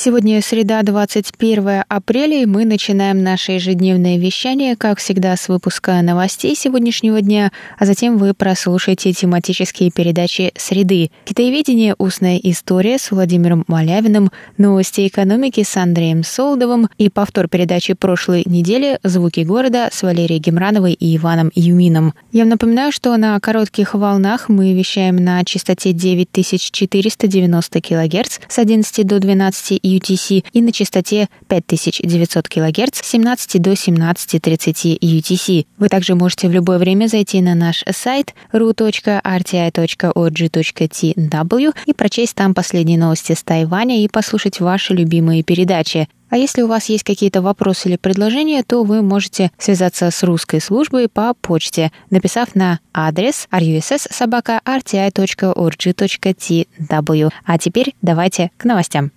Сегодня среда, 21 апреля, и мы начинаем наше ежедневное вещание, как всегда, с выпуска новостей сегодняшнего дня, а затем вы прослушаете тематические передачи «Среды», «Китаеведение. Устная история» с Владимиром Малявиным, «Новости экономики» с Андреем Солдовым и повтор передачи прошлой недели «Звуки города» с Валерией Гемрановой и Иваном Юмином. Я напоминаю, что на коротких волнах мы вещаем на частоте 9490 кГц с 11 до 12 UTC и на частоте 5900 кГц с 17 до 17.30 UTC. Вы также можете в любое время зайти на наш сайт ru.rti.org.tw и прочесть там последние новости с Тайваня и послушать ваши любимые передачи. А если у вас есть какие-то вопросы или предложения, то вы можете связаться с русской службой по почте, написав на адрес russ.rti.org.tw. А теперь давайте к новостям.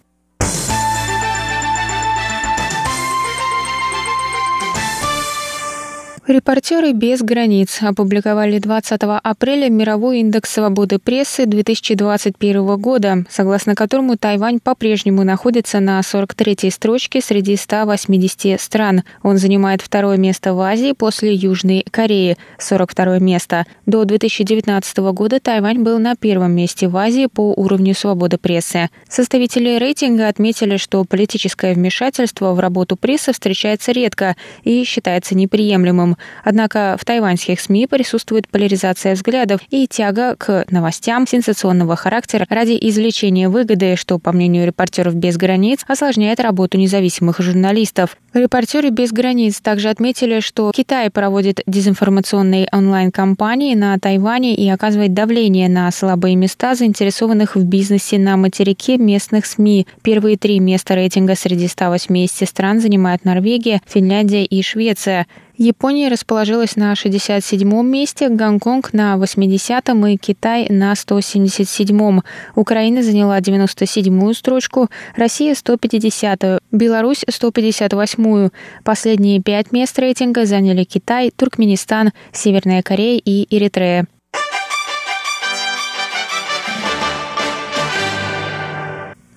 Репортеры без границ опубликовали 20 апреля мировой индекс свободы прессы 2021 года, согласно которому Тайвань по-прежнему находится на 43-й строчке среди 180 стран. Он занимает второе место в Азии после Южной Кореи, 42 место. До 2019 года Тайвань был на первом месте в Азии по уровню свободы прессы. Составители рейтинга отметили, что политическое вмешательство в работу прессы встречается редко и считается неприемлемым. Однако в тайваньских СМИ присутствует поляризация взглядов и тяга к новостям сенсационного характера ради извлечения выгоды, что, по мнению репортеров без границ, осложняет работу независимых журналистов. Репортеры без границ также отметили, что Китай проводит дезинформационные онлайн-кампании на Тайване и оказывает давление на слабые места, заинтересованных в бизнесе на материке местных СМИ. Первые три места рейтинга среди 180 стран занимают Норвегия, Финляндия и Швеция. Япония расположилась на 67-м месте, Гонконг на 80-м и Китай на 177-м. Украина заняла 97-ю строчку, Россия 150-ю, Беларусь 158-ю. Последние пять мест рейтинга заняли Китай, Туркменистан, Северная Корея и Эритрея.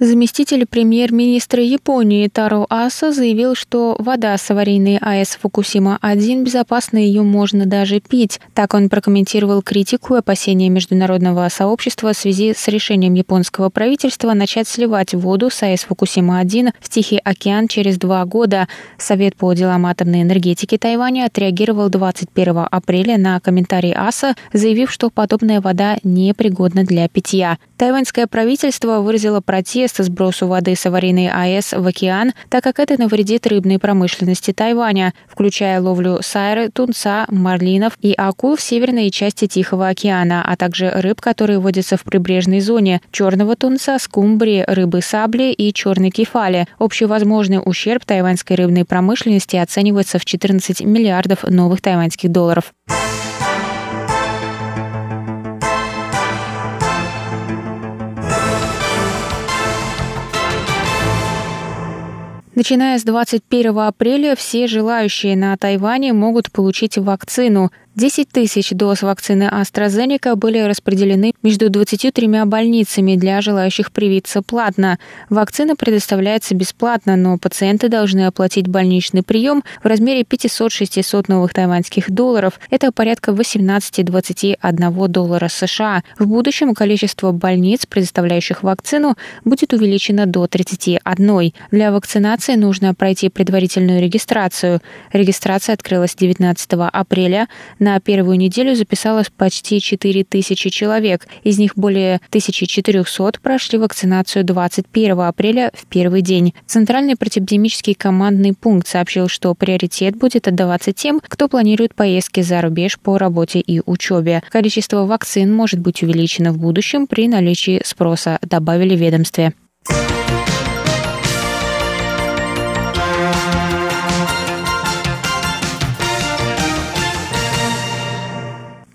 Заместитель премьер-министра Японии Таро Аса заявил, что вода с аварийной АЭС Фукусима-1 безопасна, ее можно даже пить. Так он прокомментировал критику и опасения международного сообщества в связи с решением японского правительства начать сливать воду с АЭС Фукусима-1 в Тихий океан через два года. Совет по делам атомной энергетики Тайваня отреагировал 21 апреля на комментарий АСА, заявив, что подобная вода непригодна для питья. Тайваньское правительство выразило протест протеста сбросу воды с аварийной АЭС в океан, так как это навредит рыбной промышленности Тайваня, включая ловлю сайры, тунца, марлинов и акул в северной части Тихого океана, а также рыб, которые водятся в прибрежной зоне, черного тунца, скумбрии, рыбы сабли и черной кефали. Общий возможный ущерб тайваньской рыбной промышленности оценивается в 14 миллиардов новых тайваньских долларов. Начиная с 21 апреля все желающие на Тайване могут получить вакцину – 10 тысяч доз вакцины AstraZeneca были распределены между 23 больницами для желающих привиться платно. Вакцина предоставляется бесплатно, но пациенты должны оплатить больничный прием в размере 500-600 новых тайваньских долларов. Это порядка 18-21 доллара США. В будущем количество больниц, предоставляющих вакцину, будет увеличено до 31. Для вакцинации нужно пройти предварительную регистрацию. Регистрация открылась 19 апреля. На первую неделю записалось почти 4 тысячи человек. Из них более 1400 прошли вакцинацию 21 апреля в первый день. Центральный противоэпидемический командный пункт сообщил, что приоритет будет отдаваться тем, кто планирует поездки за рубеж по работе и учебе. Количество вакцин может быть увеличено в будущем при наличии спроса, добавили ведомстве.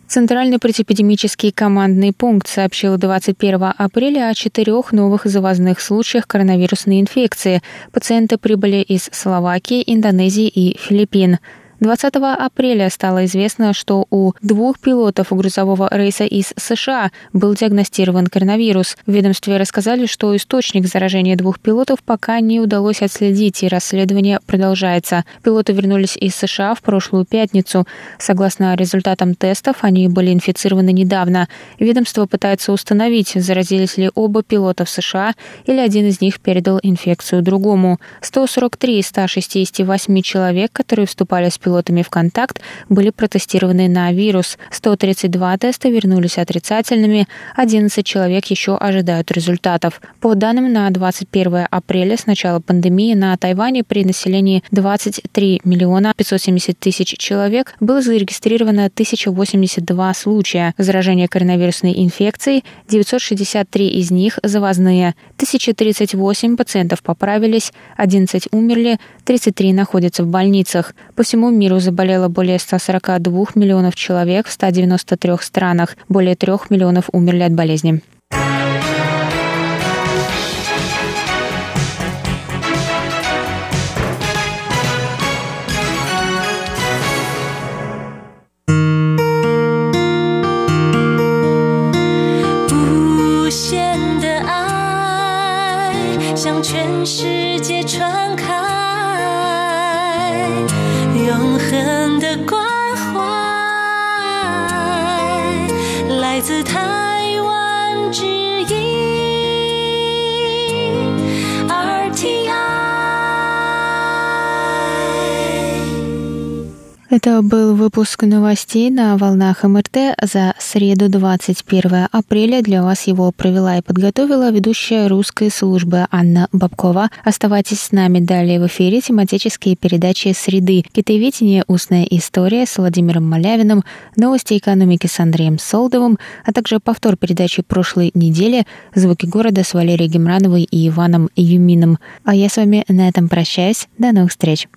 Центральный противоэпидемический командный пункт сообщил 21 апреля о четырех новых завозных случаях коронавирусной инфекции. Пациенты прибыли из Словакии, Индонезии и Филиппин. 20 апреля стало известно, что у двух пилотов грузового рейса из США был диагностирован коронавирус. В ведомстве рассказали, что источник заражения двух пилотов пока не удалось отследить, и расследование продолжается. Пилоты вернулись из США в прошлую пятницу. Согласно результатам тестов, они были инфицированы недавно. Ведомство пытается установить, заразились ли оба пилота в США или один из них передал инфекцию другому. 143 из 168 человек, которые вступали с пилотами пилотами в контакт были протестированы на вирус. 132 теста вернулись отрицательными, 11 человек еще ожидают результатов. По данным на 21 апреля с начала пандемии на Тайване при населении 23 миллиона 570 тысяч человек было зарегистрировано 1082 случая заражения коронавирусной инфекцией, 963 из них завозные, 1038 пациентов поправились, 11 умерли, 33 находятся в больницах. По всему миру заболело более 142 миллионов человек в 193 странах. Более 3 миллионов умерли от болезни. 永恒的光 Это был выпуск новостей на волнах МРТ за среду 21 апреля. Для вас его провела и подготовила ведущая русской службы Анна Бабкова. Оставайтесь с нами далее в эфире тематические передачи «Среды», «Китаеведение. Устная история» с Владимиром Малявиным, «Новости экономики» с Андреем Солдовым, а также повтор передачи прошлой недели «Звуки города» с Валерией Гемрановой и Иваном Юмином. А я с вами на этом прощаюсь. До новых встреч.